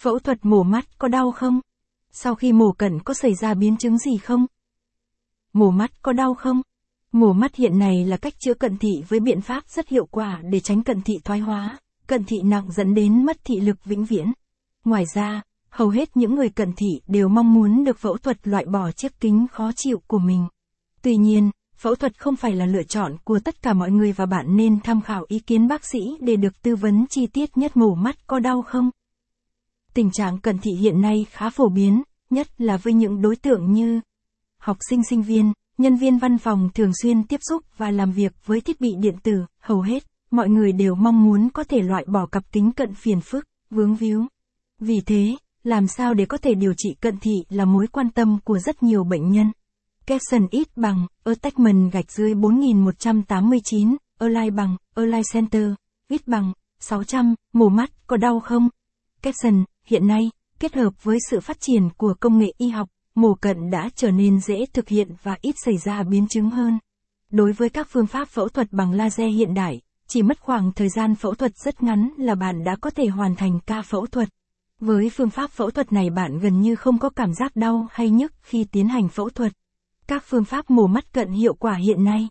Phẫu thuật mổ mắt có đau không? Sau khi mổ cận có xảy ra biến chứng gì không? Mổ mắt có đau không? Mổ mắt hiện nay là cách chữa cận thị với biện pháp rất hiệu quả để tránh cận thị thoái hóa, cận thị nặng dẫn đến mất thị lực vĩnh viễn. Ngoài ra, hầu hết những người cận thị đều mong muốn được phẫu thuật loại bỏ chiếc kính khó chịu của mình. Tuy nhiên, phẫu thuật không phải là lựa chọn của tất cả mọi người và bạn nên tham khảo ý kiến bác sĩ để được tư vấn chi tiết nhất mổ mắt có đau không. Tình trạng cận thị hiện nay khá phổ biến, nhất là với những đối tượng như học sinh sinh viên, nhân viên văn phòng thường xuyên tiếp xúc và làm việc với thiết bị điện tử, hầu hết, mọi người đều mong muốn có thể loại bỏ cặp kính cận phiền phức, vướng víu. Vì thế, làm sao để có thể điều trị cận thị là mối quan tâm của rất nhiều bệnh nhân. Capson ít bằng, attachment gạch dưới 4189, Align bằng, Align Center, ít bằng, 600, mổ mắt, có đau không? Capson, hiện nay, kết hợp với sự phát triển của công nghệ y học, mổ cận đã trở nên dễ thực hiện và ít xảy ra biến chứng hơn. Đối với các phương pháp phẫu thuật bằng laser hiện đại, chỉ mất khoảng thời gian phẫu thuật rất ngắn là bạn đã có thể hoàn thành ca phẫu thuật. Với phương pháp phẫu thuật này bạn gần như không có cảm giác đau hay nhức khi tiến hành phẫu thuật. Các phương pháp mổ mắt cận hiệu quả hiện nay.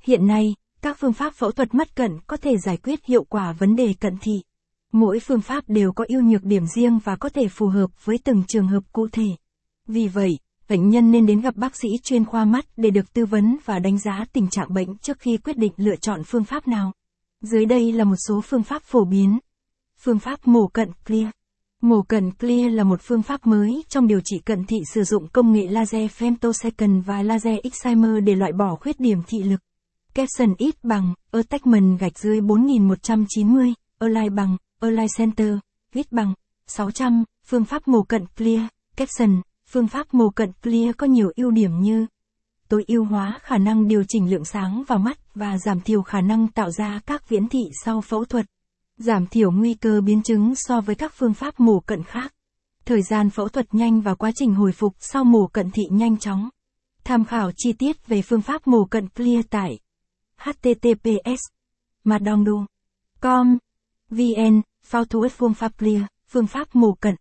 Hiện nay, các phương pháp phẫu thuật mắt cận có thể giải quyết hiệu quả vấn đề cận thị. Mỗi phương pháp đều có ưu nhược điểm riêng và có thể phù hợp với từng trường hợp cụ thể. Vì vậy, bệnh nhân nên đến gặp bác sĩ chuyên khoa mắt để được tư vấn và đánh giá tình trạng bệnh trước khi quyết định lựa chọn phương pháp nào. Dưới đây là một số phương pháp phổ biến. Phương pháp mổ cận clear. Mổ cận clear là một phương pháp mới trong điều trị cận thị sử dụng công nghệ laser femtosecond và laser excimer để loại bỏ khuyết điểm thị lực. Capson ít bằng, attachment gạch dưới 4190, align bằng, align center, viết bằng, 600, phương pháp mổ cận clear, caption, phương pháp mổ cận clear có nhiều ưu điểm như tối ưu hóa khả năng điều chỉnh lượng sáng vào mắt và giảm thiểu khả năng tạo ra các viễn thị sau phẫu thuật giảm thiểu nguy cơ biến chứng so với các phương pháp mổ cận khác. Thời gian phẫu thuật nhanh và quá trình hồi phục sau mổ cận thị nhanh chóng. Tham khảo chi tiết về phương pháp mổ cận clear tại https madongdu com vn phao thu phương pháp lia, phương pháp mù cận.